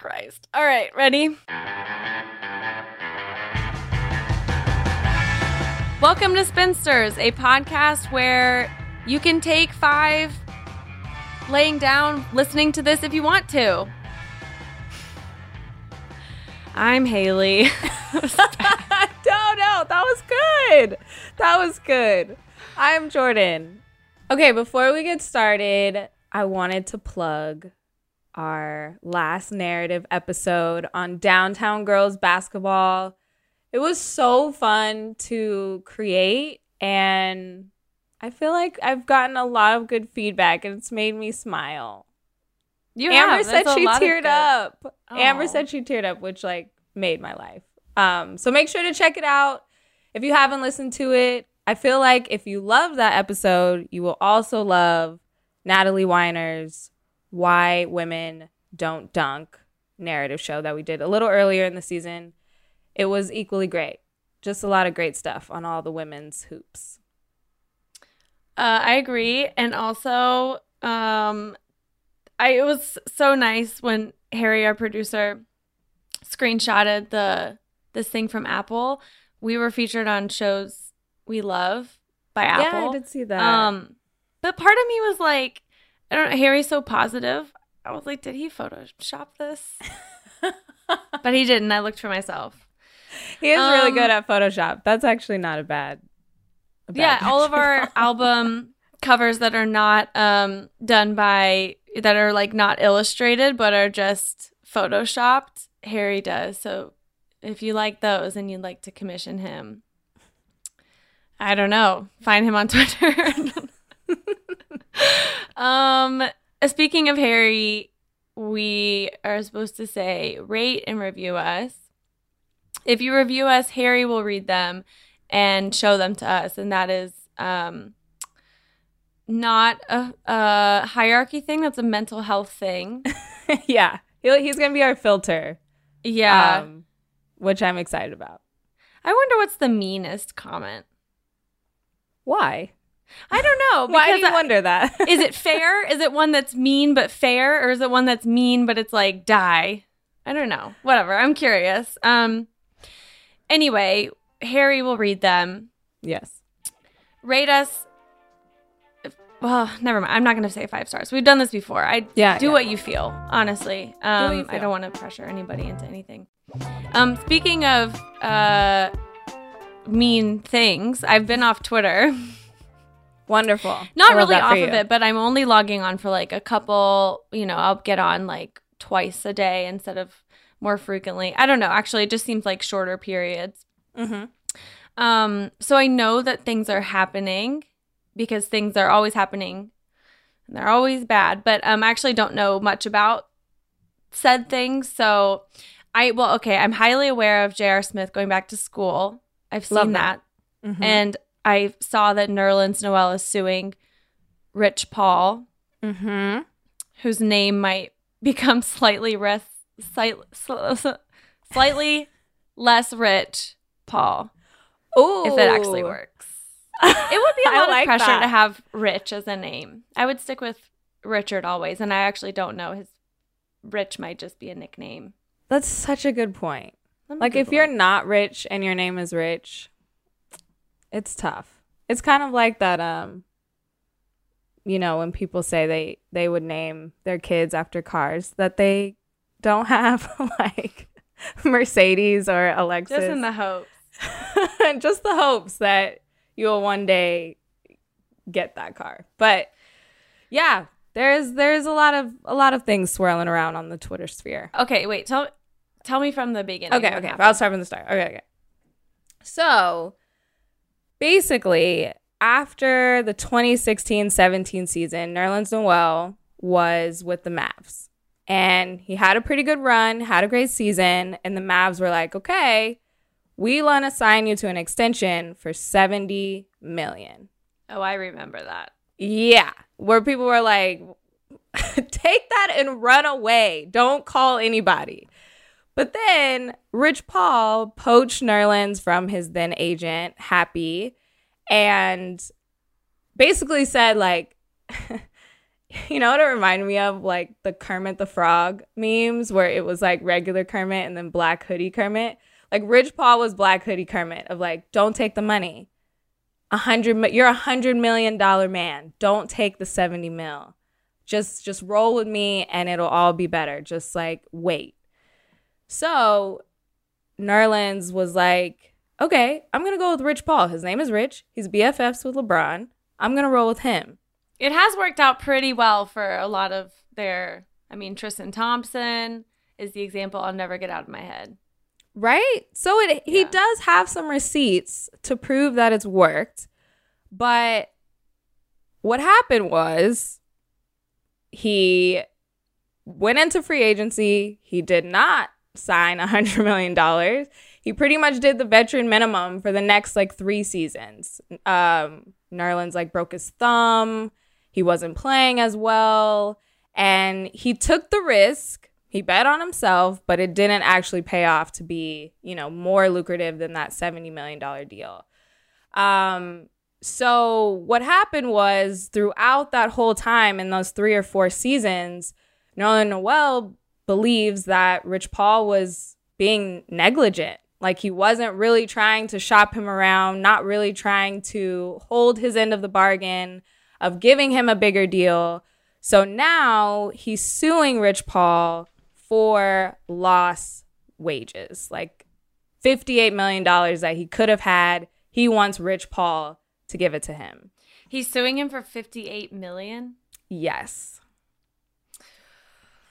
Christ. All right, ready? Welcome to Spinsters, a podcast where you can take five laying down listening to this if you want to. I'm Haley. no, no, that was good. That was good. I'm Jordan. Okay, before we get started, I wanted to plug our last narrative episode on downtown girls basketball. It was so fun to create, and I feel like I've gotten a lot of good feedback, and it's made me smile. You Amber have. said That's she teared up. Amber said she teared up, which like made my life. Um, so make sure to check it out if you haven't listened to it. I feel like if you love that episode, you will also love Natalie Weiner's "Why Women Don't Dunk" narrative show that we did a little earlier in the season. It was equally great. Just a lot of great stuff on all the women's hoops. Uh, I agree, and also, um, I it was so nice when Harry, our producer, screenshotted the this thing from Apple. We were featured on shows we love by Apple. Yeah, I did see that. Um, but part of me was like, I don't know. Harry's so positive. I was like, did he Photoshop this? but he didn't. I looked for myself. he is really um, good at Photoshop. That's actually not a bad. a bad yeah all of our album covers that are not um done by that are like not illustrated but are just photoshopped harry does so if you like those and you'd like to commission him i don't know find him on twitter um speaking of harry we are supposed to say rate and review us if you review us harry will read them and show them to us and that is um not a, a hierarchy thing that's a mental health thing yeah, He'll, he's gonna be our filter. yeah um, which I'm excited about. i wonder what's the meanest comment Why? I don't know Why do you I- wonder that? is it fair? Is it one that's mean but fair or is it one that's mean but it's like die? I don't know. Whatever. I'm curious. Um anyway harry will read them. Yes. rate us well never mind. I'm not going to say five stars. We've done this before. I Yeah. do yeah. what you feel honestly. Um what you i don't want to pressure anybody into anything. Um speaking of uh mean things i've been off twitter Wonderful. not really off of it but i'm only logging on for like a couple you know i'll get on like twice a day instead of more frequently i don't know actually it just seems like shorter periods Mhm. um so i know that things are happening because things are always happening and they're always bad but um i actually don't know much about said things so i well okay i'm highly aware of j.r smith going back to school i've seen Love that, that. Mhm. and i saw that nerlens noel is suing rich paul Mhm. whose name might become slightly res- slight, sl- slightly less rich paul Ooh. if it actually works it would be a lot like of pressure that. to have rich as a name i would stick with richard always and i actually don't know his rich might just be a nickname That's such a good point. Like if you're it. not rich and your name is rich, it's tough. It's kind of like that um you know, when people say they they would name their kids after cars that they don't have like Mercedes or Alexis. just in the hopes just the hopes that you'll one day get that car. But yeah, there's there's a lot of a lot of things swirling around on the Twitter sphere. okay wait tell tell me from the beginning Okay, okay. happened. I'll start from the start. Okay, okay. So basically, after the 2016-17 season, Nerlens Noel was with the Mavs. And he had a pretty good run, had a great season, and the Mavs were like, "Okay, we want to sign you to an extension for 70 million." oh i remember that Yeah, where people were like, take that and run away. Don't call anybody. But then Rich Paul poached Nerlens from his then agent, Happy, and basically said, like, you know what it reminded me of? Like the Kermit the Frog memes where it was like regular Kermit and then black hoodie Kermit. Like Rich Paul was black hoodie Kermit of like, don't take the money. A hundred, you're a hundred million dollar man. Don't take the 70 mil. Just, just roll with me and it'll all be better. Just like wait. So Nerlens was like, okay, I'm going to go with Rich Paul. His name is Rich. He's BFFs with LeBron. I'm going to roll with him. It has worked out pretty well for a lot of their. I mean, Tristan Thompson is the example I'll never get out of my head. Right? So it he does have some receipts to prove that it's worked. But what happened was he went into free agency. He did not sign a $100 million. He pretty much did the veteran minimum for the next like three seasons. Um, Nerlens like broke his thumb. He wasn't playing as well. And he took the risk. He bet on himself, but it didn't actually pay off to be, you know, more lucrative than that $70 million deal. Um, so what happened was throughout that whole time in those three or four seasons, Nerlens Noel believes that Rich Paul was being negligent. Like he wasn't really trying to shop him around, not really trying to hold his end of the bargain of giving him a bigger deal. So now he's suing Rich Paul for lost wages, like $58 million that he could have had. He wants Rich Paul to give it to him. He's suing him for 58 million. Yes.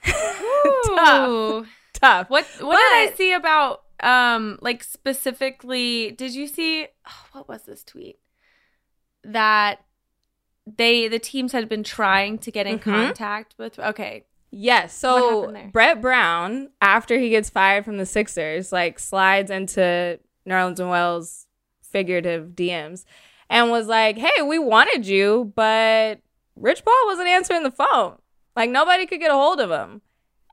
Ooh. Tough. What what did I see about um like specifically did you see oh, what was this tweet? That they the teams had been trying to get in Mhm. contact with okay. Yes. So? Brett Brown, after he gets fired from the Sixers, like slides into Nerlens Noel's figurative DMs and was like, "Hey, we wanted you, but Rich Paul wasn't answering the phone. Like nobody could get a hold of him."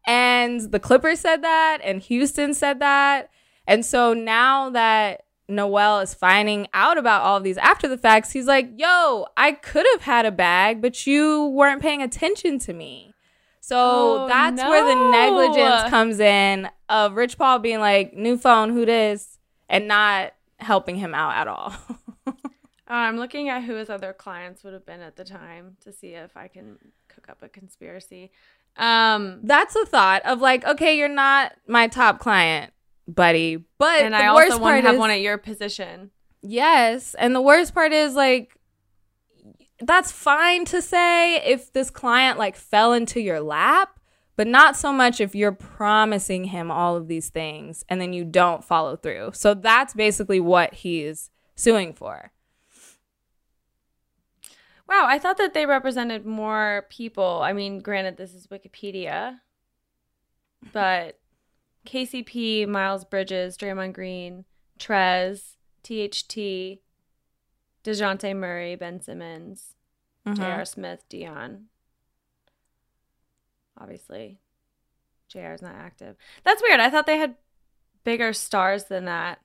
And the Clippers said that, and Houston said that, and so now that Noel is finding out about all of these after the facts, he's like, "Yo, I could have had a bag, but you weren't paying attention to me." So Oh, that's where the negligence comes in of Rich Paul being like, "New phone, who this?" and not helping him out at all. I'm looking at who his other clients would have been at the time to see if I can up a conspiracy. Um that's a thought of like, okay, you're not my top client, buddy, but and the I worst also want part to have is, one at your position. Yes, and the worst part is like that's fine to say if this client like fell into your lap, but not so much if you're promising him all of these things and then you don't follow through. So that's basically what he's suing for. Wow, I thought that they represented more people. I mean, granted, this is Wikipedia, but KCP, Miles Bridges, Draymond Green, Trez, THT, Dejounte Murray, Ben Simmons, Mm-hmm. J.R. Smith, Dion. Obviously, J.R. is not active. That's weird. I thought they had bigger stars than that.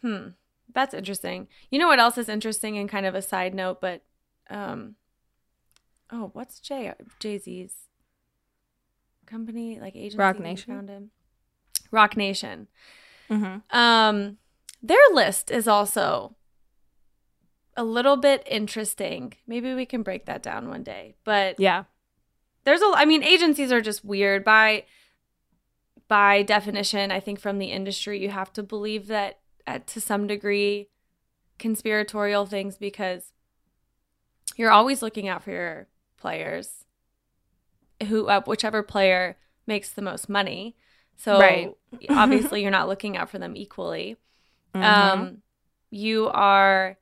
Hmm. That's interesting. You know what else is interesting and kind of a side note, but um oh, what's Jay Jay Z's company like agency? Roc Nation? Found him? Roc Nation. Mm-hmm. Um, their list is also a little bit interesting. Maybe we can break that down one day. But Yeah. there's a I mean agencies are just weird by by definition. I think from the industry you have to believe that uh, to some degree conspiratorial things because you're always looking out for your players who uh, whichever player makes the most money. So Right. obviously you're not looking out for them equally. Mhm. Um, you are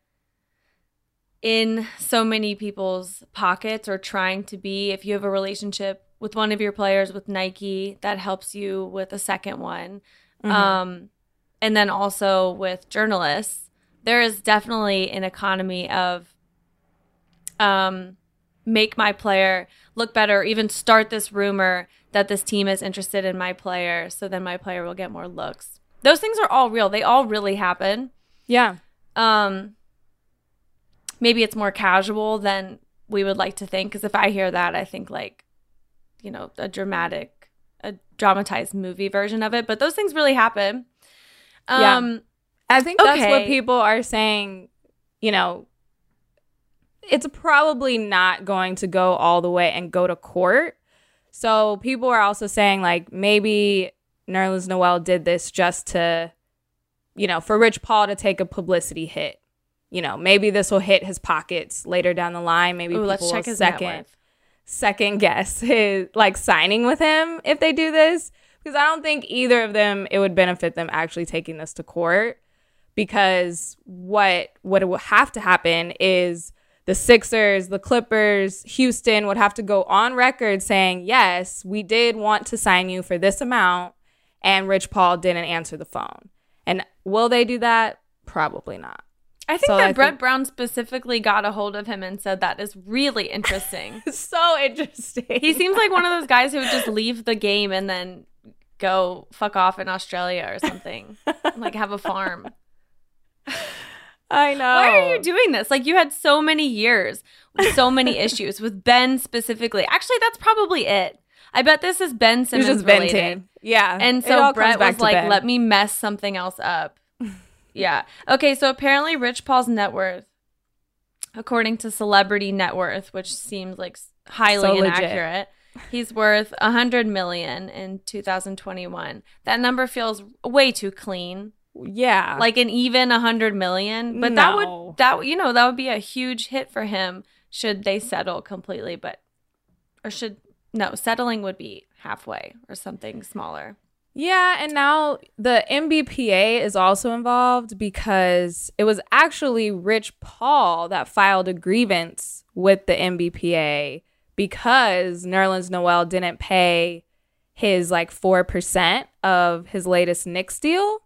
in so many people's pockets or trying to be. If you have a relationship with one of your players with Nike, that helps you with a second one. Mhm. Um, and then also with journalists, there is definitely an economy of um, make my player look better, or even start this rumor that this team is interested in my player, so then my player will get more looks. Those things are all real. They all really happen. yeah. Um, maybe it's more casual than we would like to think. Because if I hear that, I think like, you know, a dramatic, a dramatized movie version of it. But those things really happen. Yeah. Um, I think that's what people are saying, you know, it's probably not going to go all the way and go to court. So people are also saying like maybe Nerlens Noel did this just to, you know, for Rich Paul to take a publicity hit. You know, maybe this will hit his pockets later down the line. Maybe ooh, let's check will his second second guess his like signing with him if they do this because I don't think either of them it would benefit them actually taking this to court because what what would have to happen is the Sixers, the Clippers, Houston would have to go on record saying, "Yes, we did want to sign you for this amount and Rich Paul didn't answer the phone." And will they do that? Probably not. I think So that I Brett think- Brown specifically got a hold of him and said that is really interesting. so interesting. he seems like one of those guys who would just leave the game and then go fuck off in Australia or something, like have a farm. I know. Why are you doing this? Like you had so many years with so many issues with Ben specifically. Actually, that's probably it. I bet this is Ben Simmons just related. venting. Yeah. And so Brett was like, Ben. let me mess something else up. yeah. Okay, so apparently Rich Paul's net worth, according to Celebrity Net Worth, which seems like highly So legit. inaccurate, he's worth a hundred million in 2021. That number feels way too clean. Yeah. Like an even a hundred million. But that would that you know, that would be a huge hit for him should they settle completely, but or should no, settling would be halfway or something smaller. Yeah, and now the NBPA is also involved because it was actually Rich Paul that filed a grievance with the NBPA because Nerlens Noel didn't pay his like 4% of his latest Knicks deal.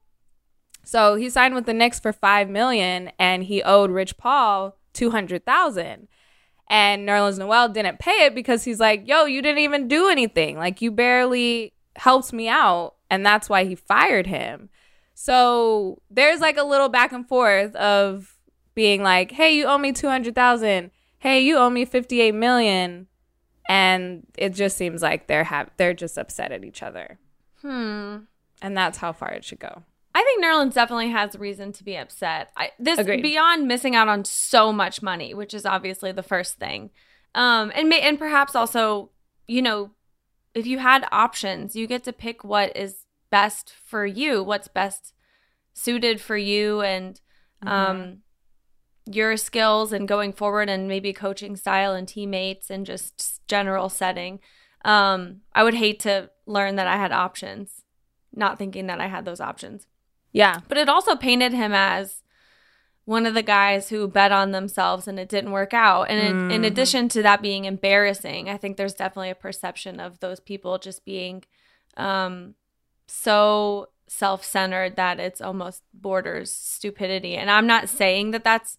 So he signed with the Knicks for 5 million and he owed Rich Paul 200,000. And Nerlens Noel didn't pay it because he's like, "Yo, you didn't even do anything. Like you barely helped me out." And that's why he fired him. So there's like a little back and forth of being like, "Hey, you owe me 200,000. Hey, you owe me 58 million." And it just seems like they're have they're just upset at each other. Hmm. And that's how far it should go. I think Nerlens definitely has reason to be upset. I, this Agreed. beyond missing out on so much money, which is obviously the first thing, um, and may, and perhaps also, you know, if you had options, you get to pick what is best for you, what's best suited for you, and um, your skills, and going forward, and maybe coaching style and teammates, and just general setting. Um, I would hate to learn that I had options, not thinking that I had those options. Yeah. But it also painted him as one of the guys who bet on themselves and it didn't work out. And in, in Mhm. addition to that being embarrassing, I think there's definitely a perception of those people just being um, so self centered that it's almost borders stupidity. And I'm not saying that that's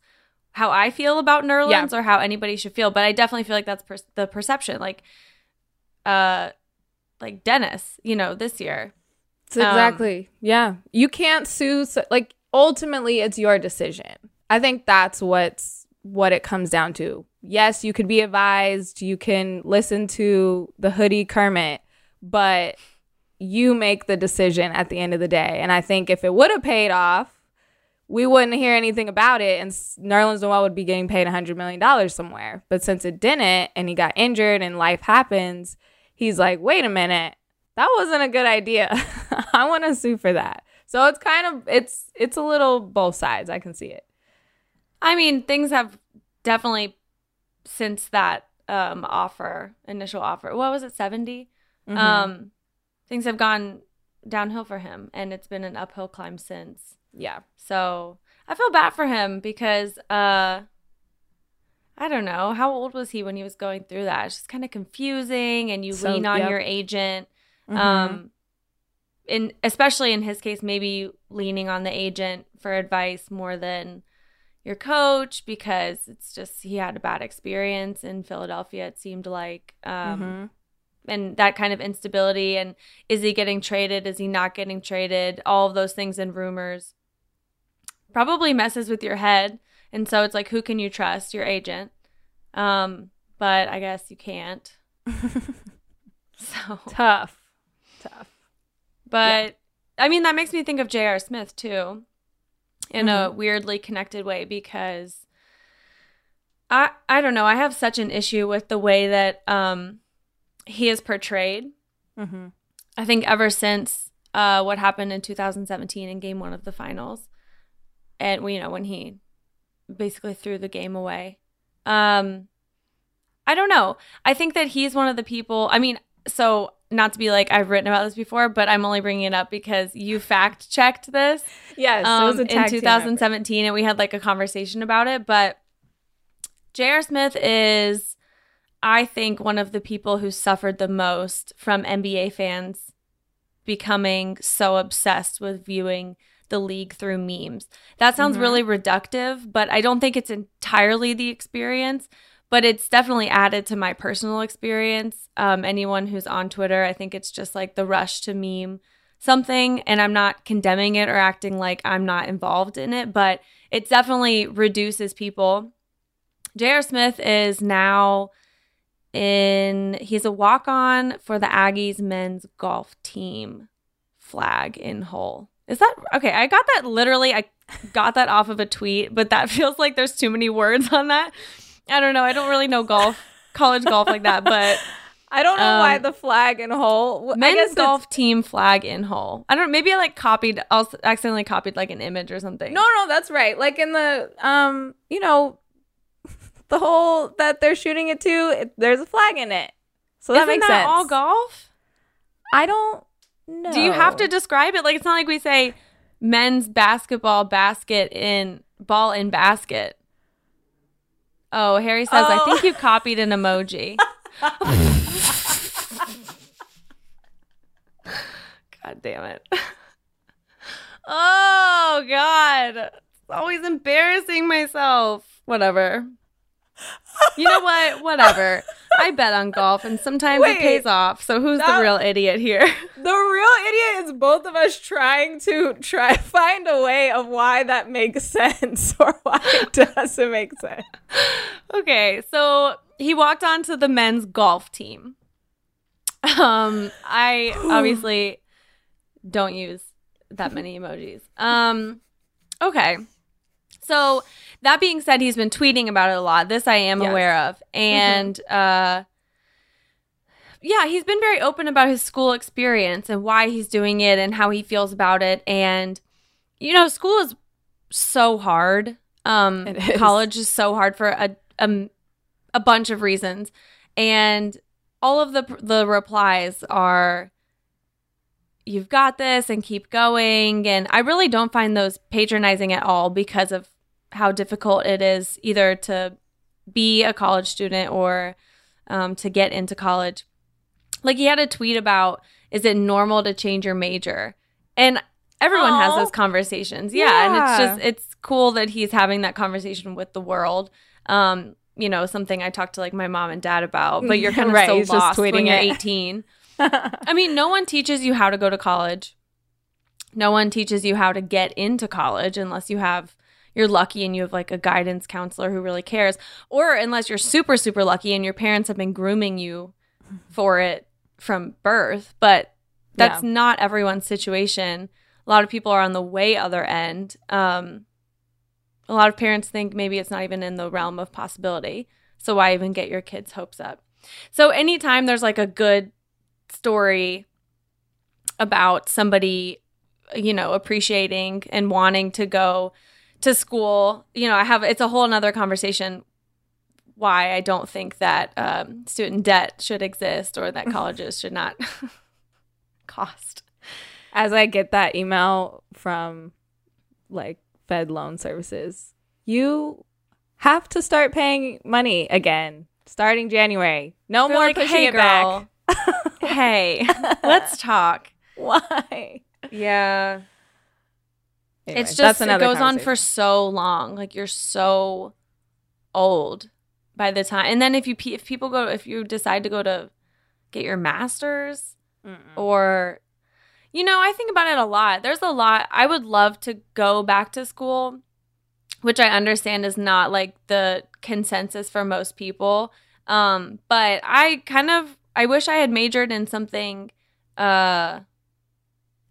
how I feel about Nerlens or how anybody should feel, but I definitely feel like that's per- the perception. Like, uh, like Dennis, you know, this year. Um, exactly. yeah. You can't sue so, like ultimately it's your decision. I think that's what's what it comes down to. Yes, you could be advised, you can listen to the hoodie Kermit, but you make the decision at the end of the day. And I think if it would have paid off, we wouldn't hear anything about it and Nerlens Noel would be getting paid $100 million somewhere. But since it didn't and he got injured and life happens, he's like, wait a minute, that wasn't a good idea. I want to sue for that. So it's kind of it's it's a little both sides. I can see it. I mean, things have definitely since that um offer, initial offer. What was it, 70? Mm-hmm. Um things have gone downhill for him and it's been an uphill climb since. yeah. So, I feel bad for him because uh I don't know. How old was he when he was going through that? It's just kind of confusing and you So, lean on yep. your agent. Mhm. Um in especially in his case maybe leaning on the agent for advice more than your coach because it's just he had a bad experience in Philadelphia it seemed like um Mhm. and that kind of instability and is he getting traded is he not getting traded all of those things and rumors probably messes with your head and so it's like who can you trust your agent Um, but I guess you can't. so. Tough. But I mean, that makes me think of J.R. Smith too, in a weirdly connected way because I I don't know. I have such an issue with the way that um he is portrayed. Mm-hmm. I think ever since uh what happened in 2017 in Game One of the Finals, and you know when he basically threw the game away. Um, I don't know. I think that he's one of the people. I mean, so not to be like I've written about this before, but I'm only bringing it up because you fact checked this Yes, um, it was a in tag team 2017, and we had like a conversation about it. But J.R. Smith is, I think, one of the people who suffered the most from NBA fans becoming so obsessed with viewing the league through memes. That sounds Mhm. really reductive, but I don't think it's entirely the experience. But it's definitely added to my personal experience. Um, anyone who's on Twitter, I think it's just like the rush to meme something, and I'm not condemning it or acting like I'm not involved in it, but it definitely reduces people. J.R. Smith is now in, he's a walk on for the Aggies men's golf team flag in hole. Is that okay? I got that literally, I got that off of a tweet, but that feels like there's too many words on that. I don't know. I don't really know golf, college golf like that, but I don't know why Um, the flag and hole. I men's golf team flag in hole. I don't. Know, maybe I like copied. Also accidentally copied like an image or something. No, no, that's right. Like in the um, you know, the hole that they're shooting it to, it, there's a flag in it. So that Isn't makes that sense. all golf? I don't know. Do you have to describe it? Like it's not like we say men's basketball basket in ball in basket. Oh, Harry says, I Oh. think you copied an emoji. God damn it. Oh, God. It's always embarrassing myself. Whatever. You know what? Whatever. I bet on golf and sometimes Wait. it pays off. So who's That- the real idiot here? The real idiot is both of us trying to try find a way of why that makes sense or why it doesn't make sense. Okay, so he walked onto the men's golf team. Um, I obviously don't use that many emojis. Um, okay. So that being said, he's been tweeting about it a lot. This I am Yes. aware of. And uh yeah, he's been very open about his school experience and why he's doing it and how he feels about it. And you know, school is so hard. Um is. college is so hard for a a, a bunch of reasons. And all of the the replies are you've got this and keep going and I really don't find those patronizing at all because of how difficult it is either to be a college student or um, to get into college. Like he had a tweet about is it normal to change your major? And everyone has those conversations. Yeah, and it's just it's cool that he's having that conversation with the world. Um, you know, something I talked to like my mom and dad about, but you're kind of Right, so he's just lost when you're it. 18. I mean, no one teaches you how to go to college. No one teaches you how to get into college unless you have you're lucky and you have like a guidance counselor who really cares or unless you're super super lucky and your parents have been grooming you for it from birth, but that's not everyone's situation. A lot of people are on the way other end. Um a lot of parents think maybe it's not even in the realm of possibility. So why even get your kids' hopes up? So anytime there's like a good story about somebody, you know, appreciating and wanting to go to school, you know, I have it's a whole nother conversation why I don't think that um, student debt should exist or that colleges should not cost. As I get that email from like Fed Loan Services, you have to start paying money again starting January. No They're more like, pushing "Hey, it back. hey, let's talk. Why? Yeah. Anyway, it's just it goes on for so long. Like you're so old by the time, and then if you if people go if you decide to go to get your masters Mm-mm. or you know I think about it a lot. There's a lot I would love to go back to school which I understand is not like the consensus for most people. Um, but I kind of I wish I had majored in something uh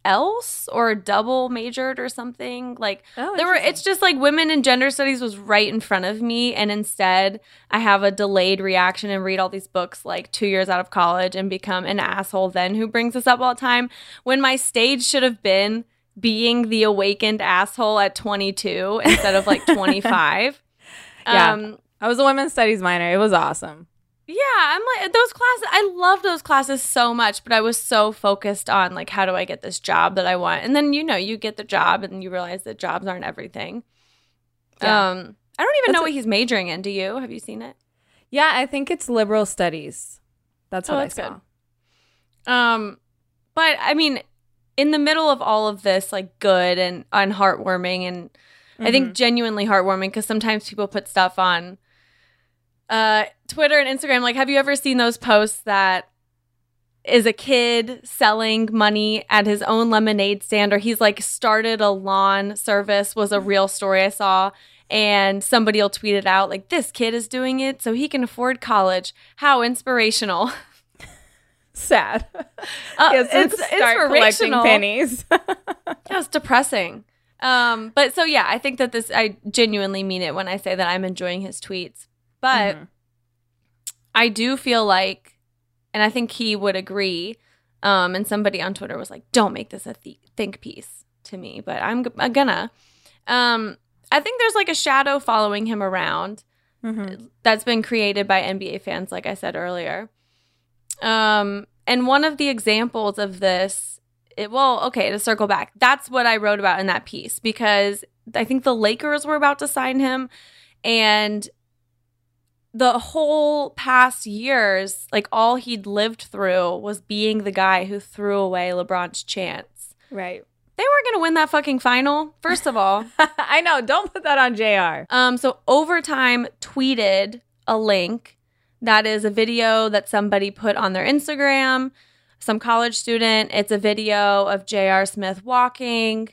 else or double majored or something like Oh, there were it's just like women and gender studies was right in front of me and instead i have a delayed reaction and read all these books like two years out of college and become an asshole then who brings this up all the time when my stage should have been being the awakened asshole at 22 instead of like 25 Yeah. um I was a women's studies minor. It was awesome. Yeah, I'm like those classes. I love those classes so much, but I was so focused on like how do I get this job that I want, and then you know you get the job and you realize that jobs aren't everything. Yeah. Um, I don't even That's know a- what he's majoring in. Do you? Have you seen it? Yeah, I think it's liberal studies. That's Oh, what that's I saw. good. Um, but I mean, in the middle of all of this, like good and and heartwarming, and I Mm-hmm. think genuinely heartwarming because sometimes people put stuff on uh, Twitter and Instagram. Like, have you ever seen those posts that is a kid selling money at his own lemonade stand, or he's like started a lawn service? Was a real story I saw. And somebody will tweet it out like, this kid is doing it so he can afford college. How inspirational. Sad. Uh, Yes, it's start collecting pennies. It's depressing. Um, but so yeah, I think that this I genuinely mean it when I say that I'm enjoying his tweets. But Mhm. I do feel like, and I think he would agree. Um, and somebody on Twitter was like, "Don't make this a th- think piece to me," but I'm, g- I'm gonna. Um, I think there's like a shadow following him around Mhm. that's been created by NBA fans, like I said earlier. Um, and one of the examples of this, it, well, okay, to circle back, that's what I wrote about in that piece because I think the Lakers were about to sign him, and the whole past years, like all he'd lived through was being the guy who threw away LeBron's chance. Right. They weren't going to win that fucking final, first of all. I know. Don't put that on JR. Um, so Overtime tweeted a link that is a video that somebody put on their Instagram, some college student. It's a video of J.R. Smith walking,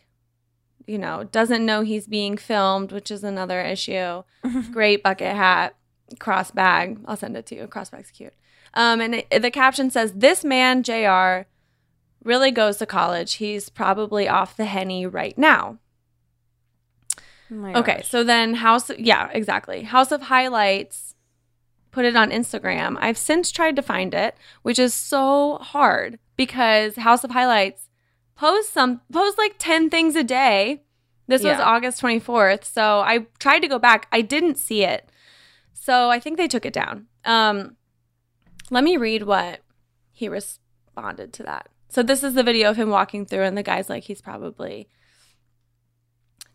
you know, doesn't know he's being filmed, which is another issue. Great bucket hat, cross bag. I'll send it to you. Cross bag's cute. Um, and it, the caption says, This man, JR, really goes to college. He's probably off the henny right now. Oh Okay, so then House, yeah, exactly. House of Highlights put it on Instagram. I've since tried to find it, which is so hard because House of Highlights posts some post like 10 things a day. This was August 24th, so I tried to go back. I didn't see it. So I think they took it down. Um let me read what he responded to that. So this is the video of him walking through and the guy's like he's probably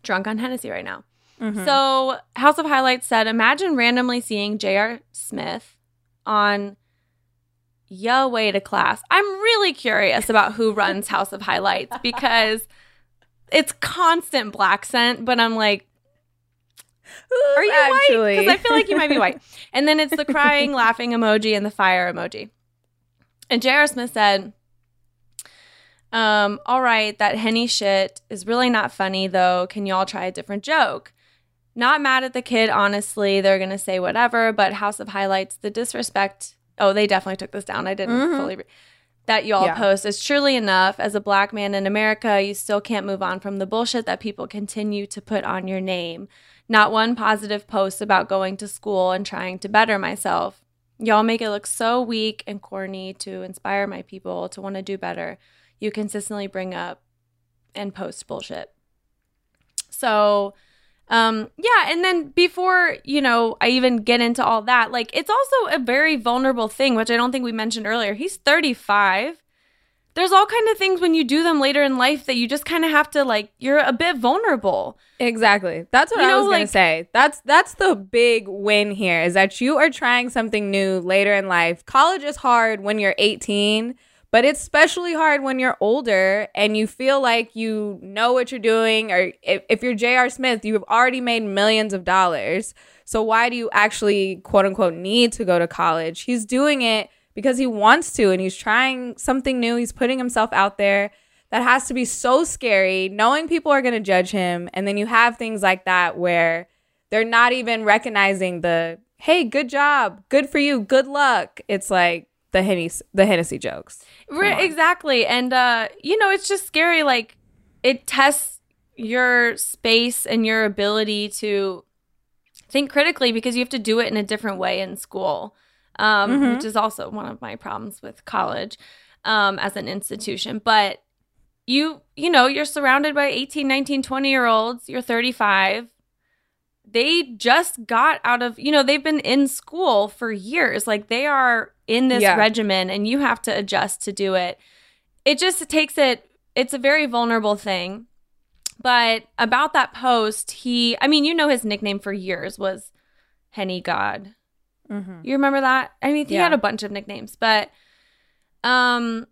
drunk on Hennessy right now. Mhm. So House of Highlights said, imagine randomly seeing J.R. Smith on Ya Way to class. I'm really curious about who runs House of Highlights because it's constant black scent, but I'm like, are you white? actually? Because I feel like you might be white. And then it's the crying, laughing emoji and the fire emoji. And J.R. Smith said, um, all right, that henny shit is really not funny though. Can y'all try a different joke? Not mad at the kid, honestly. They're gonna say whatever, but House of Highlights, the disrespect. Oh, they definitely took this down. I didn't Mhm. fully re- that y'all Yeah. post is truly enough. As a black man in America, you still can't move on from the bullshit that people continue to put on your name. Not one positive post about going to school and trying to better myself. Y'all make it look so weak and corny to inspire my people to want to do better. You consistently bring up and post bullshit. So, um, yeah, and then before, you know, I even get into all that, like it's also a very vulnerable thing, which I don't think we mentioned earlier. He's 35. There's all kind of things when you do them later in life that you just kind of have to like you're a bit vulnerable. Exactly. That's what You I know, was gonna say. That's that's the big win here is that you are trying something new later in life. College is hard when you're 18, but it's especially hard when you're older and you feel like you know what you're doing. Or if, if you're J.R. Smith, you've already made millions of dollars. So why do you actually quote unquote need to go to college? He's doing it because he wants to and he's trying something new. He's putting himself out there that has to be so scary knowing people are going to judge him and then you have things like that where they're not even recognizing the hey, good job, good for you, good luck. It's like the Hennessy, the Hennessy jokes. Right, exactly. And uh, you know, it's just scary. Like it tests your space and your ability to think critically because you have to do it in a different way in school, um, mm-hmm. which is also one of my problems with college um, as an institution. But you, you know, you're surrounded by 18, 19, 20 year olds, you're 35 they just got out of, you know, they've been in school for years. Like they are in this yeah. regimen and you have to adjust to do it. It just takes it, it's a very vulnerable thing. But about that post, he, I mean, you know, his nickname for years was Henny God. Mm-hmm. You remember that? I mean, he yeah. had a bunch of nicknames, but um,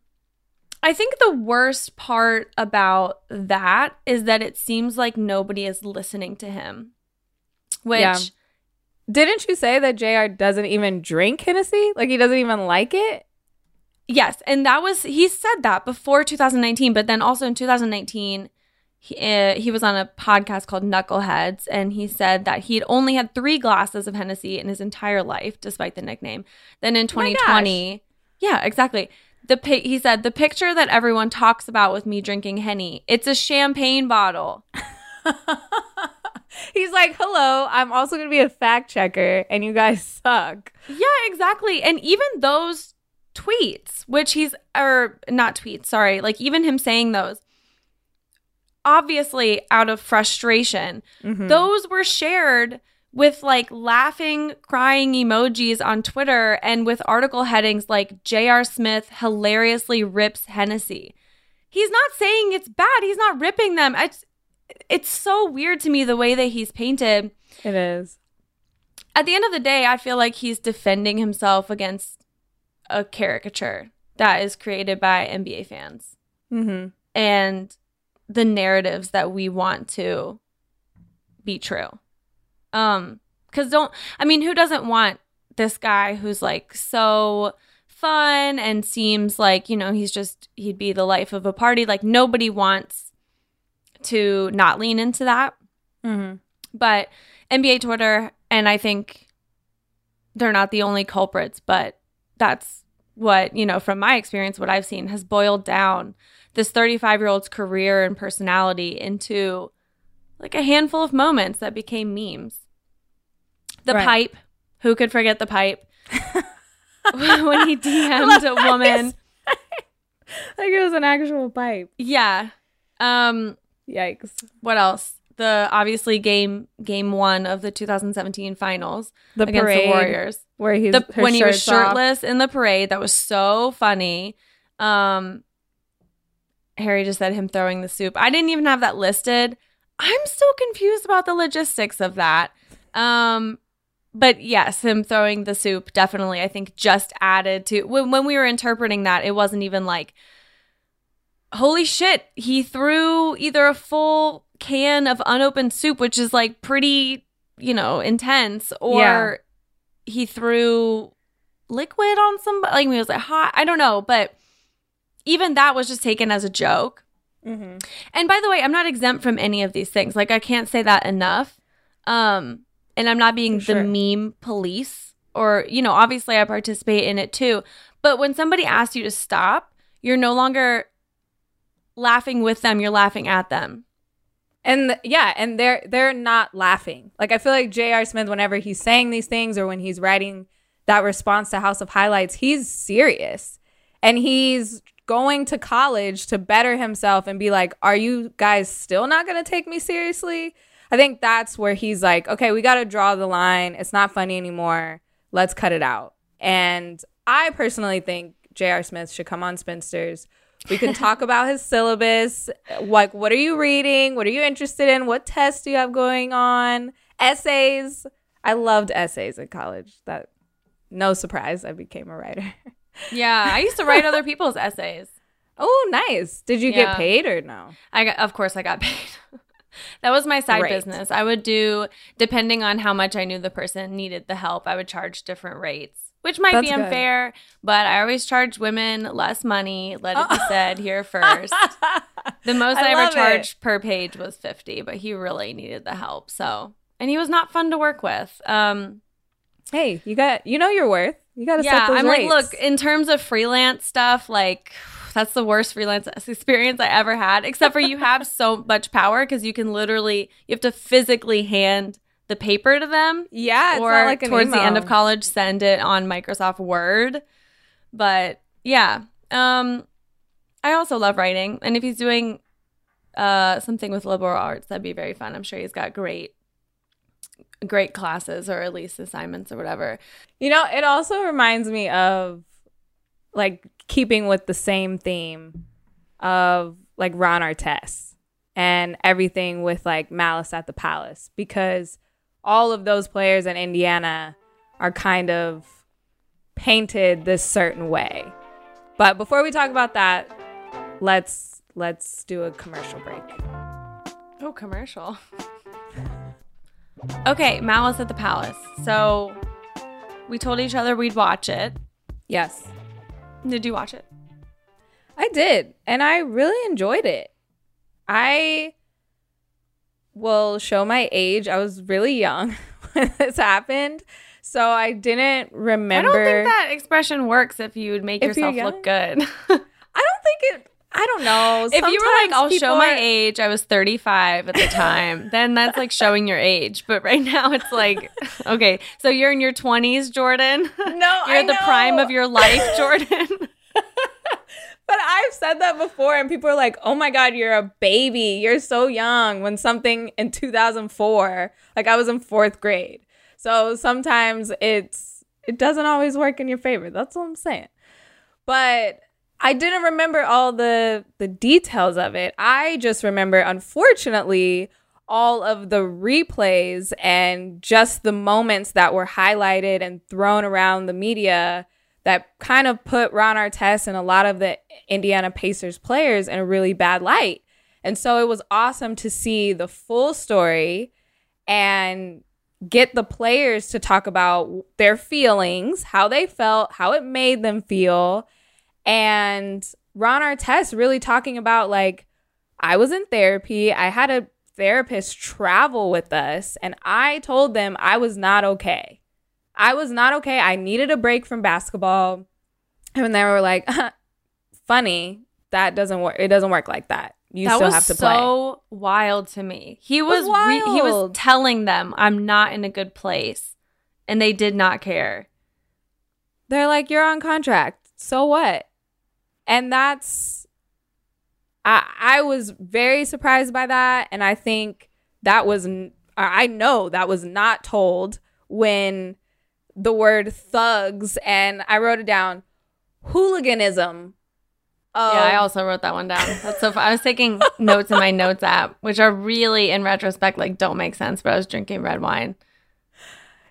I think the worst part about that is that it seems like nobody is listening to him. Which yeah. didn't you say that JR doesn't even drink Hennessy? Like he doesn't even like it? Yes, and that was he said that before 2019, but then also in 2019 he, uh, he was on a podcast called Knuckleheads, and he said that he had only had three glasses of Hennessy in his entire life, despite the nickname. Then in 2020, yeah, exactly. The he said the picture that everyone talks about with me drinking Henny, it's a champagne bottle. He's like, hello, I'm also going to be a fact checker, and you guys suck. Yeah, exactly. And even those tweets, which he's, or not tweets, sorry, like even him saying those, obviously out of frustration, mm-hmm. those were shared with like laughing, crying emojis on Twitter and with article headings like J.R. Smith hilariously rips Hennessy. He's not saying it's bad. He's not ripping them. It's, it's so weird to me the way that he's painted. It is. At the end of the day, I feel like he's defending himself against a caricature that is created by NBA fans. Mm-hmm. And the narratives that we want to be true. Um, because don't, I mean, who doesn't want this guy who's like so fun and seems like, you know, he's just, he'd be the life of a party. Like, nobody wants to not lean into that. Mm-hmm. But NBA Twitter, and I think they're not the only culprits, but that's what, you know, from my experience, what I've seen has boiled down this 35 year old's career and personality into like a handful of moments that became memes. The right. pipe. Who could forget the pipe? when he DM'd a woman. like it was an actual pipe. Yeah. Um Yikes. What else? The obviously game game one of the 2017 finals the against parade, the Warriors, where the, when he was shirtless off. in the parade. That was so funny. Um, Harry just said him throwing the soup. I didn't even have that listed. I'm still confused about the logistics of that. Um, but yes, him throwing the soup definitely, I think, just added to when, when we were interpreting that. It wasn't even like holy shit, he threw either a full can of unopened soup, which is like pretty, you know, intense, or yeah. he threw liquid on somebody. Like, he was like hot. I don't know. But even that was just taken as a joke. Mm-hmm. And by the way, I'm not exempt from any of these things. Like, I can't say that enough. Um, and I'm not being the meme police, or, you know, obviously I participate in it too. But when somebody asks you to stop, you're no longer laughing with them, you're laughing at them. And yeah, and they're they're not laughing. Like I feel like J.R. Smith, whenever he's saying these things or when he's writing that response to House of Highlights, he's serious. And he's going to college to better himself and be like, Are you guys still not gonna take me seriously? I think that's where he's like, Okay, we gotta draw the line. It's not funny anymore. Let's cut it out. And I personally think J.R. Smith should come on Spinsters we can talk about his syllabus. Like, what are you reading? What are you interested in? What tests do you have going on? Essays. I loved essays in college. That no surprise, I became a writer. yeah, I used to write other people's essays. Oh, nice. Did you yeah. get paid or no? I got, of course, I got paid. that was my side business. I would do, depending on how much I knew the person needed the help, I would charge different rates which might That's be unfair, good. but I always charge women less money. Let it be said here first. the most I, I ever charged it. per page was 50, but he really needed the help. So and he was not fun to work with. Um, Hey, you got you know your worth. You got to yeah, set those I'm rates. like, look, in terms of freelance stuff, like that's the worst freelance experience I ever had. Except for you have so much power because you can literally you have to physically hand the paper to them, yeah, it's or like towards the end of college send it on Microsoft Word. But yeah, um, I also love writing, and if he's doing uh something with liberal arts, that'd be very fun. I'm sure he's got great great classes or at least assignments or whatever. You know, it also reminds me of like keeping with the same theme of like Ron Artest and everything with like Malice at the Palace because all of those players in Indiana are kind of painted this certain way. But before we talk about that, let's let's do a commercial break. Oh, commercial. okay, Malice at the Palace. So we told each other we'd watch it. Yes. Did you watch it? I did, and I really enjoyed it. I will show my age. I was really young when this happened, so I didn't remember. I don't think that expression works if you would make If yourself look good. I don't think it. I don't know. if you were like, I'll show my are- age, I was 35 at the time, then that's like showing your age. But right now it's like, okay, so you're in your 20s, Jordan. No, You're the prime of your life, Jordan. But I've said that before, and people are like, "Oh my god, you're a baby. You're so young." When something in 2004, like I was in fourth grade, so sometimes it's it doesn't always work in your favor. That's what I'm saying. But I didn't remember all the the details of it. I just remember, unfortunately, all of the replays and just the moments that were highlighted and thrown around the media that kind of put Ron Artest and a lot of the Indiana Pacers players in a really bad light. And so it was awesome to see the full story and get the players to talk about their feelings, how they felt, how it made them feel. And Ron Artest really talking about like, I was in therapy. I had a therapist travel with us, and I told them I was not okay. I was not okay. I needed a break from basketball. And they were like, funny, that doesn't work. It doesn't work like that. You that still have to play. so wild to me. He was was, re- he was telling them I'm not in a good place, and they did not care. They're like, you're on contract. So what? And that's, I, I was very surprised by that. And I think that was, I know that was not told when the word thugs, and I wrote it down, hooliganism. Of, yeah, I um, also wrote that one down. That's so. Fun. I was taking notes in my notes app, which are really, in retrospect, like don't make sense. But I was drinking red wine.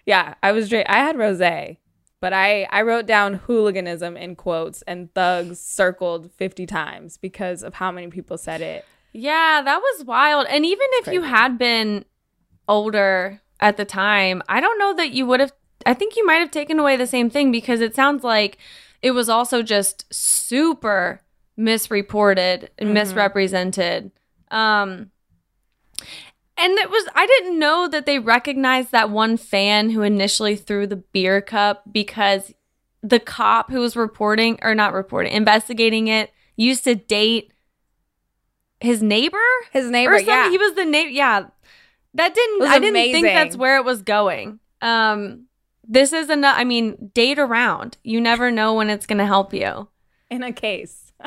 Yeah, I was drink. I had rosé, but I I wrote down hooliganism in quotes and thugs circled fifty times because of how many people said it. Yeah, that was wild. And even if you had been older at the time, I don't know that you would have. I think you might have taken away the same thing because it sounds like it was also just super misreported and Mhm. misrepresented. Um, and it was, I didn't know that they recognized that one fan who initially threw the beer cup because the cop who was reporting, or not reporting, investigating it, used to date his neighbor His neighbor, or something. yeah, He was the neighbor. Yeah, that didn't I didn't think that's where it was going. Um, this is enough. I mean, date around. You never know when it's going to help you. in a case.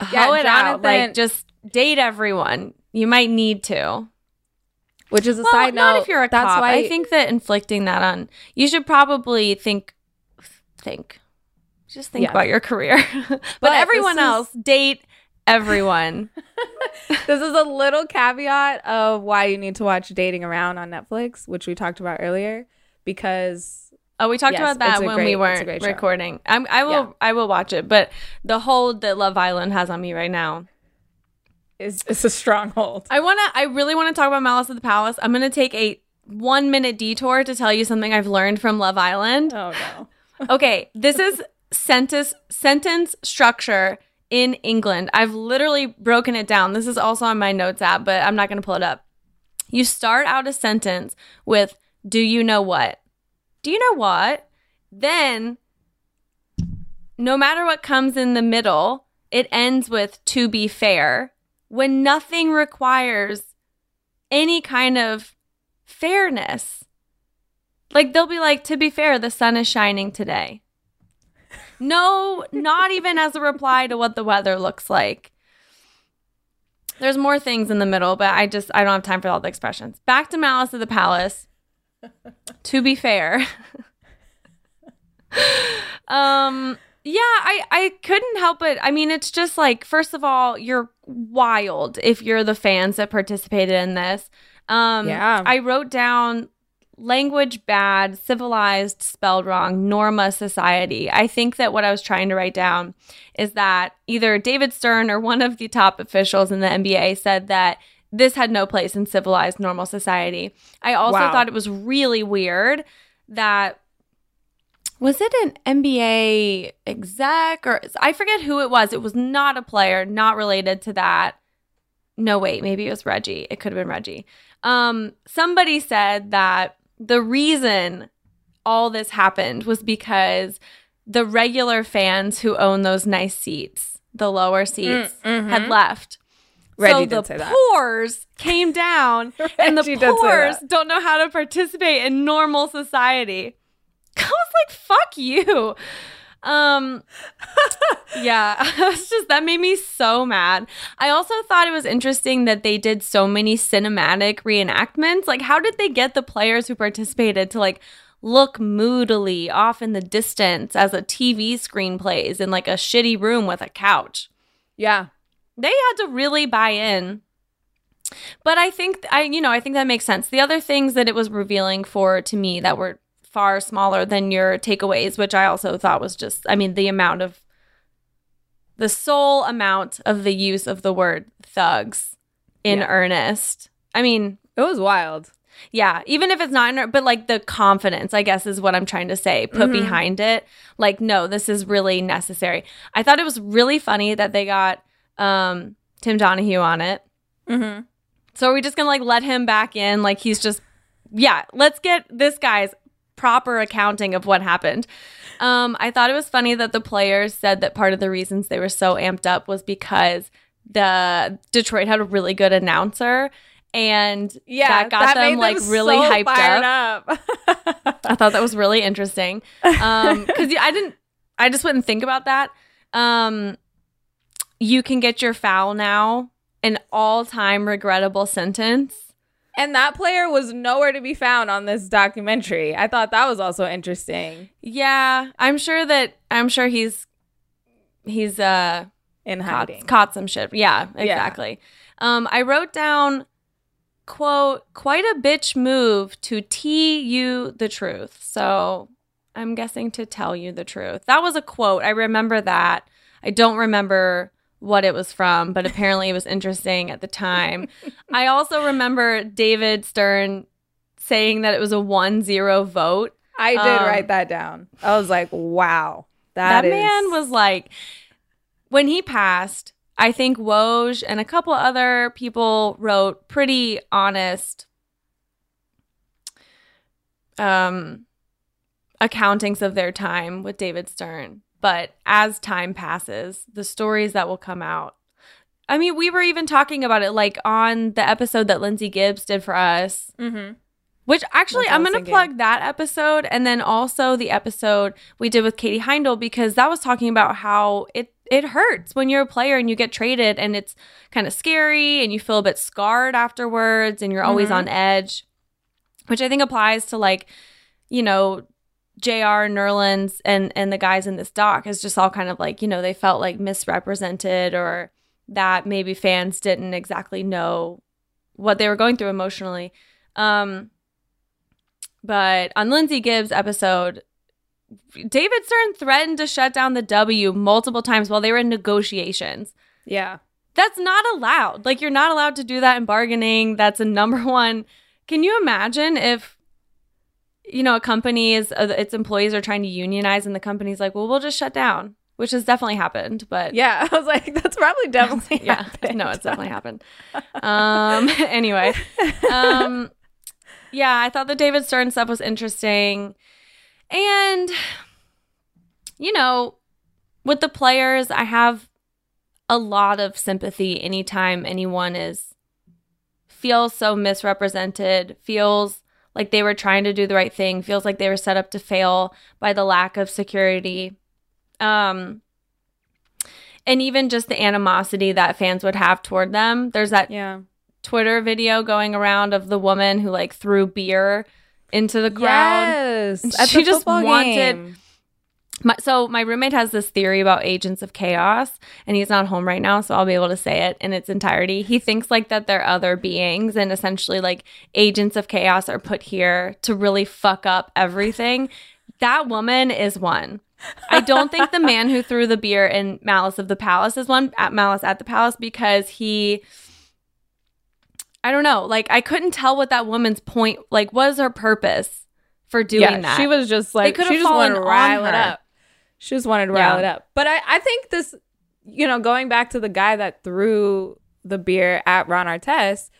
Hoe it out. Jonathan- Like just date everyone. You might need to. Which is a Well, side note. if you're a that's cop. why I think that inflicting that on you should probably think, think, just think Yes. about your career. but, But everyone this is- else, date everyone. this is a little caveat of why you need to watch Dating Around on Netflix, which we talked about earlier, because Oh, we talked Yes, about that when great- we weren't recording. I'm, I will. Yeah. I will watch it. But the hold that Love Island has on me right now. It's, it's a stronghold. I wanna. I really want to talk about Malice at the Palace. I'm gonna take a one minute detour to tell you something I've learned from Love Island. Oh no. Okay, this is sentence sentence structure in England. I've literally broken it down. This is also on my notes app, but I'm not gonna pull it up. You start out a sentence with, Do you know what? Do you know what? Then, no matter what comes in the middle, it ends with, To be fair, when nothing requires any kind of fairness. Like they'll be like, To be fair, the sun is shining today. No, not even as a reply to what the weather looks like. There's more things in the middle, but I just I don't have time for all the expressions. Back to Malice of the Palace. to be fair. um yeah, I I couldn't help it. I mean, it's just like first of all, you're wild if you're the fans that participated in this. Um Yeah. I wrote down language bad, civilized, spelled wrong, Norma society. I think that what I was trying to write down is that either David Stern or one of the top officials in the NBA said that this had no place in civilized, normal society. I also Wow. thought it was really weird that was it an NBA exec or I forget who it was. It was not a player, not related to that. No, wait, maybe it was Reggie. It could have been Reggie. Um, somebody said that the reason all this happened was because the regular fans who own those nice seats, the lower seats, had left. Mm, mm-hmm. Reggie so did the say that. poors came down, and the Reggie did say poors that. don't know how to participate in normal society. I was like, "Fuck you." Um, yeah, I was just that made me so mad. I also thought it was interesting that they did so many cinematic reenactments. Like, how did they get the players who participated to like look moodily off in the distance as a TV screen plays in like a shitty room with a couch? Yeah. they had to really buy in but i think i you know i think that makes sense the other things that it was revealing for to me that were far smaller than your takeaways which i also thought was just i mean the amount of the sole amount of the use of the word thugs in Yeah. earnest i mean It was wild. yeah, even if it's not in but like the confidence, I guess, is what I'm trying to say, put Mhm. behind it. Like, no, this is really necessary. I thought it was really funny that they got um Tim Donaghy on it. Mm-hmm. So are we just gonna like let him back in? Like he's just yeah, let's get this guy's proper accounting of what happened. Um, I thought it was funny that the players said that part of the reasons they were so amped up was because the Detroit had a really good announcer and Yeah, that got them made like really so hyped up. up. I thought that was really interesting. Um, because I didn't, I just wouldn't think about that. Um, you can get your foul now, an all-time regrettable sentence. And that player was nowhere to be found on this documentary. I thought that was also interesting Yeah, I'm sure that I'm sure he's he's uh in caught, hiding. caught some shit. Yeah, exactly. Um, I wrote down quote quite a bitch move to tee you the truth. So I'm guessing to tell you the truth. That was a quote. I remember that. I don't remember what it was from, but apparently it was interesting at the time. I also remember David Stern saying that it was a 1-0 vote. I did Um, write that down. I was like, wow. that is- man was like when he passed i think woj and a couple other people wrote pretty honest um accountings of their time with david stern but as time passes the stories that will come out i mean we were even talking about it like on the episode that lindsay gibbs did for us Mhm. which actually, I'm going to plug that episode and then also the episode we did with Katie Heindl because that was talking about how it it hurts when you're a player and you get traded and it's kind of scary and you feel a bit scarred afterwards and you're always Mhm. on edge, which I think applies to like, you know, JR Nerlens and and the guys in this doc is just all kind of like, you know, they felt like misrepresented or that maybe fans didn't exactly know what they were going through emotionally. Um but on Lindsay Gibbs' episode, David Stern threatened to shut down the W multiple times while they were in negotiations. Yeah. That's not allowed. Like, you're not allowed to do that in bargaining. That's a number one. Can you imagine if, you know, a company is, uh, its employees are trying to unionize and the company's like, well, we'll just shut down. which has definitely happened. But Yeah, I was like, that's probably definitely yeah, happened. no, it's definitely happened. Um, anyway, um, yeah, I thought the David Stern stuff was interesting, and you know, with the players, I have a lot of sympathy anytime anyone is feels so misrepresented, feels like they were trying to do the right thing, feels like they were set up to fail by the lack of security. Um and even just the animosity that fans would have toward them. There's that Yeah. Twitter video going around of the woman who like threw beer into the crowd. Yes. She just wanted- game. My, so my roommate has this theory about agents of chaos, and he's not home right now, so I'll be able to say it in its entirety. He thinks like that they're other beings, and essentially like agents of chaos are put here to really fuck up everything. that woman is one. I don't think the man who threw the beer in Malice of the Palace is one at Malice at the Palace because he. I don't know. Like I couldn't tell what that woman's point like was her purpose for doing yeah, that. She was just like could've she just fallen wanted to on her. up. She just wanted to rile Yeah. it up. But I, I think this, you know, going back to the guy that threw the beer at Ron Artest,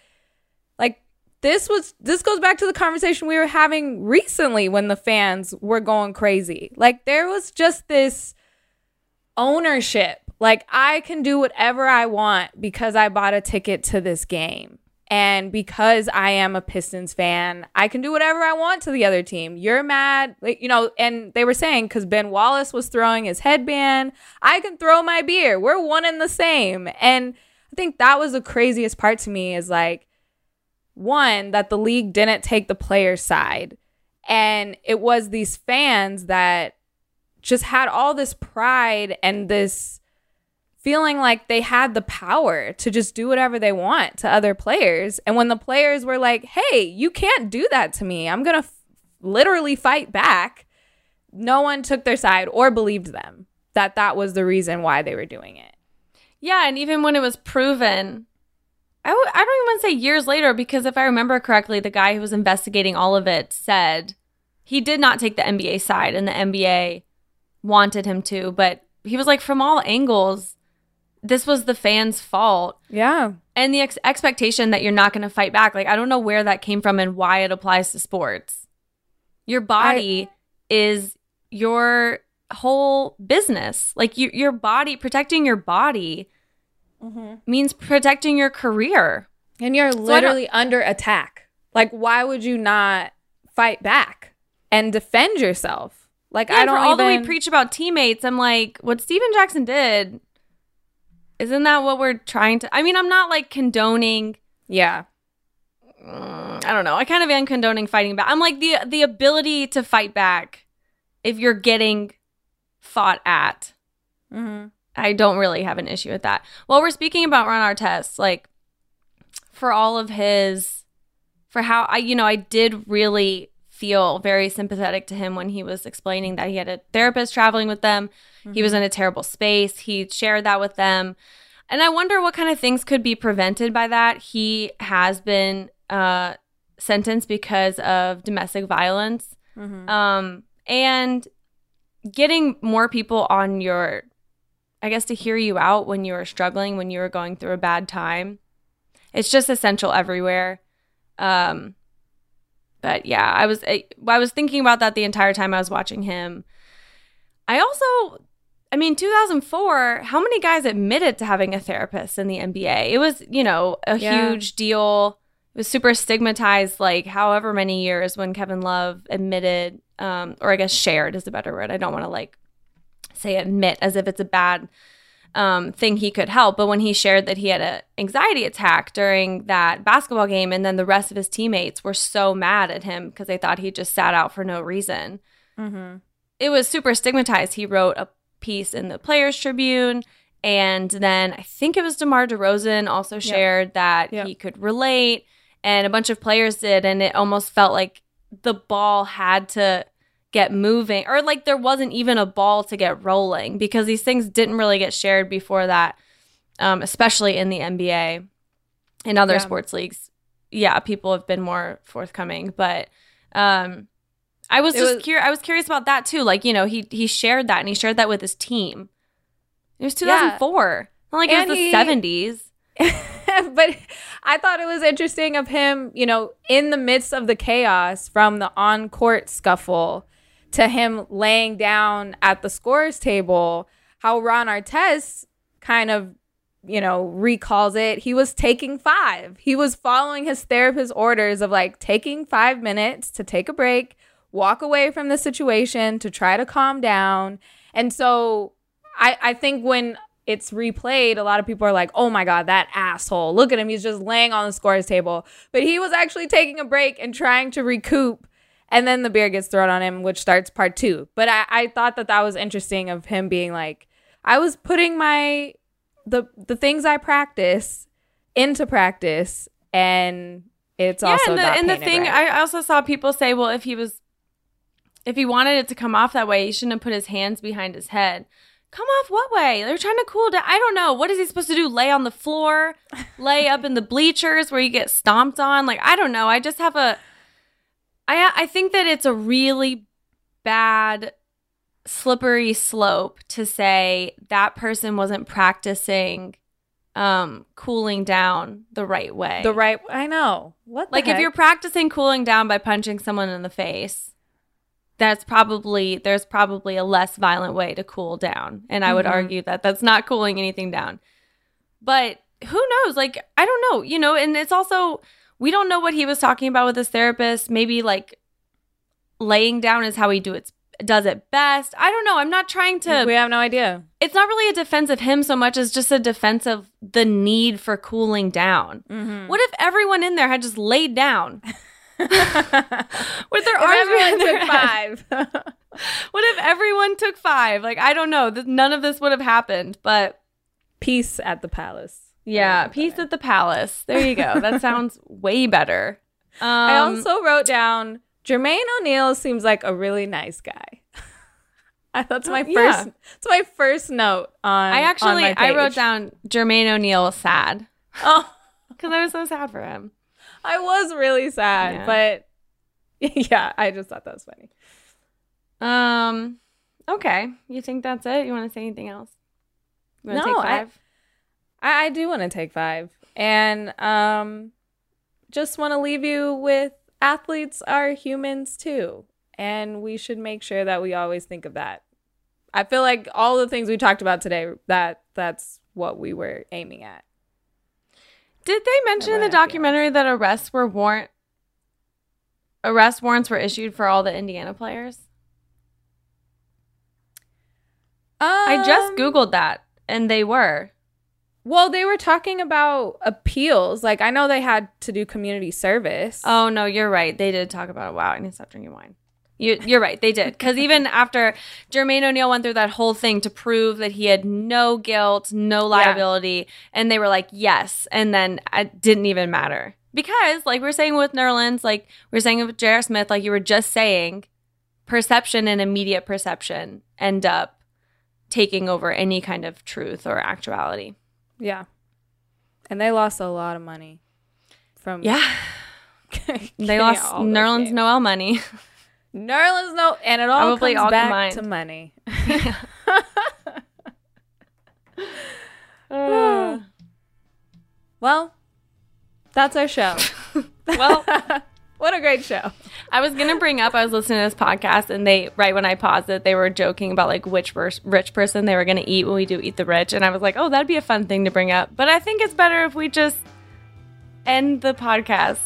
like this was this goes back to the conversation we were having recently when the fans were going crazy. Like there was just this ownership. Like I can do whatever I want because I bought a ticket to this game. And because I am a Pistons fan, I can do whatever I want to the other team. You're mad, like, you know, and they were saying because Ben Wallace was throwing his headband, I can throw my beer. We're one and the same. And I think that was the craziest part to me is like, one, that the league didn't take the player's side. And it was these fans that just had all this pride and this feeling like they had the power to just do whatever they want to other players. And when the players were like, hey, you can't do that to me, I'm going to f- literally fight back, no one took their side or believed them that that was the reason why they were doing it. Yeah, and even when it was proven, I w- I don't even want to say years later because if I remember correctly, the guy who was investigating all of it said he did not take the NBA side and the NBA wanted him to, but he was like, from all angles, this was the fans' fault. Yeah. And the ex- expectation that you're not going to fight back. Like, I don't know where that came from and why it applies to sports. Your body is your whole business. Like, you, your body, protecting your body mm-hmm. means protecting your career. And you're I literally under attack. Like, why would you not fight back and defend yourself? Like, Yeah, I don't for all even. that we preach about teammates, I'm like, what Stephen Jackson did, isn't that what we're trying to? I mean, I'm not like condoning. yeah. mm, I don't know. I kind of am condoning fighting back. I'm like the the ability to fight back if you're getting fought at. Mm-hmm. I don't really have an issue with that. While we're speaking about Ron Artest, like for all of his, for how I, you know, I did really feel very sympathetic to him when he was explaining that he had a therapist traveling with them. He was in a terrible space. He shared that with them. And I wonder what kind of things could be prevented by that. He has been uh, sentenced because of domestic violence. Mm-hmm. Um, and getting more people on your, I guess, to hear you out when you are struggling, when you are going through a bad time. It's just essential everywhere. Um, but yeah, I was I, I was thinking about that the entire time I was watching him. I also, I mean, 2004. How many guys admitted to having a therapist in the NBA? It was, you know, a Yeah. huge deal. It was super stigmatized, like however many years when Kevin Love admitted, um, or I guess shared is a better word. I don't want to like say admit as if it's a bad um, thing he could help. But when he shared that he had an anxiety attack during that basketball game, and then the rest of his teammates were so mad at him because they thought he just sat out for no reason, Mm-hmm. it was super stigmatized. He wrote a piece in the Players Tribune. And then I think it was DeMar DeRozan also shared that Yep. he could relate, and a bunch of players did. And it almost felt like the ball had to get moving, or like there wasn't even a ball to get rolling because these things didn't really get shared before that, um, especially in the NBA and other Yeah. sports leagues. Yeah, people have been more forthcoming, but um, I was It just was- curious. I was curious about that too. Like you know, he he shared that and he shared that with his team. It was 2004. Not like And it was he- the 70s. but I thought it was interesting of him, you know, in the midst of the chaos from the on court scuffle to him laying down at the scores table, how Ron Artest kind of, you know, recalls it. He was taking five. He was following his therapist's orders of like taking five minutes to take a break, walk away from the situation to try to calm down. And so I, I think when it's replayed, a lot of people are like, oh my God, that asshole. Look at him. He's just laying on the scores table. But he was actually taking a break and trying to recoup. And then the beer gets thrown on him, which starts part two. But I, I thought that that was interesting of him being like, I was putting my, the, the things I practice into practice. And it's also and the, and the thing, right. I also saw people say, well, if he was, if he wanted it to come off that way, he shouldn't have put his hands behind his head. Come off what way? They're trying to cool down. I don't know. What is he supposed to do? Lay on the floor? Lay up in the bleachers where you get stomped on? Like, I don't know. I just have a, I, I think that it's a really bad slippery slope to say that person wasn't practicing um cooling down the right way. the right, I know. What the Like if you're practicing cooling down by punching someone in the face, that's probably there's probably a less violent way to cool down. And I would Mhm. argue that that's not cooling anything down. But who knows? Like I don't know, you know, and it's also we don't know what he was talking about with his therapist. Maybe like laying down is how he do it does it best. I don't know. I'm not trying to we have no idea. it's not really a defense of him so much as just a defense of the need for cooling down. Mm-hmm. What if everyone in there had just laid down with their If arms everyone their took head? five. What if everyone took five? Like I don't know. None of this would have happened. But Peace at the palace. yeah, peace at the palace. There you go. That sounds way better. Um, I also wrote down Jermaine O'Neal seems like a really nice guy. I- that's my Oh, first. yeah. That's my first note on. I on actually my I wrote down Jermaine O'Neal sad Oh, because I was so sad for him. I was really sad, Yeah. but yeah, I just thought that was funny. Um. Okay. You think that's it? You want to say anything else? You want to No, take five? I, I do want to take five, and um, just want to leave you with athletes are humans too, and we should make sure that we always think of that. I feel like all the things we talked about today that that's what we were aiming at. Did they mention in the documentary that arrests were warrant arrest warrants were issued for all the Indiana players? I just Um, googled that and they were. Well, they were talking about appeals. Like I know they had to do community service. Oh no, you're right. They did talk about it. Wow, I need to stop drinking wine. You, you're right. They did because even after Jermaine O'Neal went through that whole thing to prove that he had no guilt, no liability, and they were like, yes, and then it didn't even matter because, like we we're saying with Nerlens, like we we're saying with J.R. Smith, like you were just saying, perception and immediate perception end up taking over any kind of truth or actuality. yeah, and they lost a lot of money from Yeah, they lost Nerlens. Noel money. Nerlens no, and it all Probably comes all back combined. to money. Uh, Well, that's our show. well. what a great show. I was gonna bring up. I was listening to this podcast, and they right when I paused it, they were joking about like which rich person they were gonna eat when we do eat the rich, and I was like, oh, that'd be a fun thing to bring up. But I think it's better if we just end the podcast.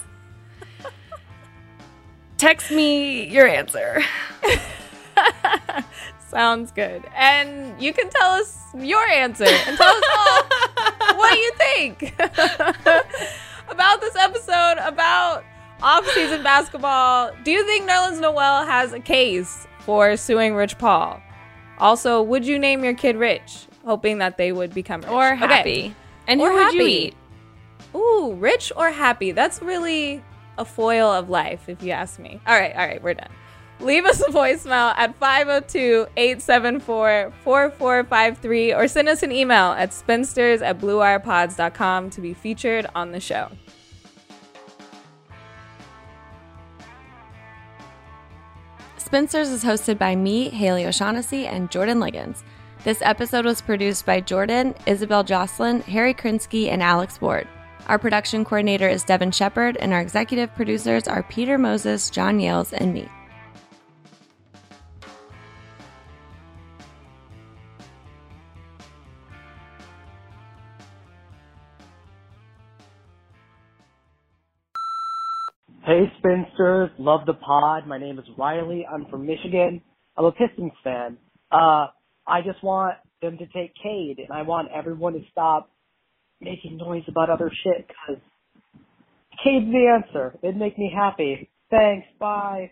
Text me your answer. Sounds good. And you can tell us your answer and tell us all what you think about this episode, about off-season basketball. Do you think Nerlens Noel has a case for suing Rich Paul? Also, would you name your kid Rich, hoping that they would become rich? Or Okay. happy. And Or who would you eat? Ooh, rich or happy? That's really a foil of life, if you ask me. All right, all right, we're done. Leave us a voicemail at 502 874 4453 or send us an email at spinsters at bluewirepods.com to be featured on the show. Spinsters is hosted by me, Haley O'Shaughnessy, and Jordan Liggins. This episode was produced by Jordan, Isabel Jocelyn, Harry Krinsky, and Alex Ward. Our production coordinator is Devin Shepard, and our executive producers are Peter Moses, John Yales, and me. Hey, spinsters, love the pod. My name is Riley. I'm from Michigan. I'm a Pistons fan. Uh, I just want them to take Cade, and I want everyone to stop making noise about other shit, because Cade's the answer. It'd make me happy. Thanks, bye.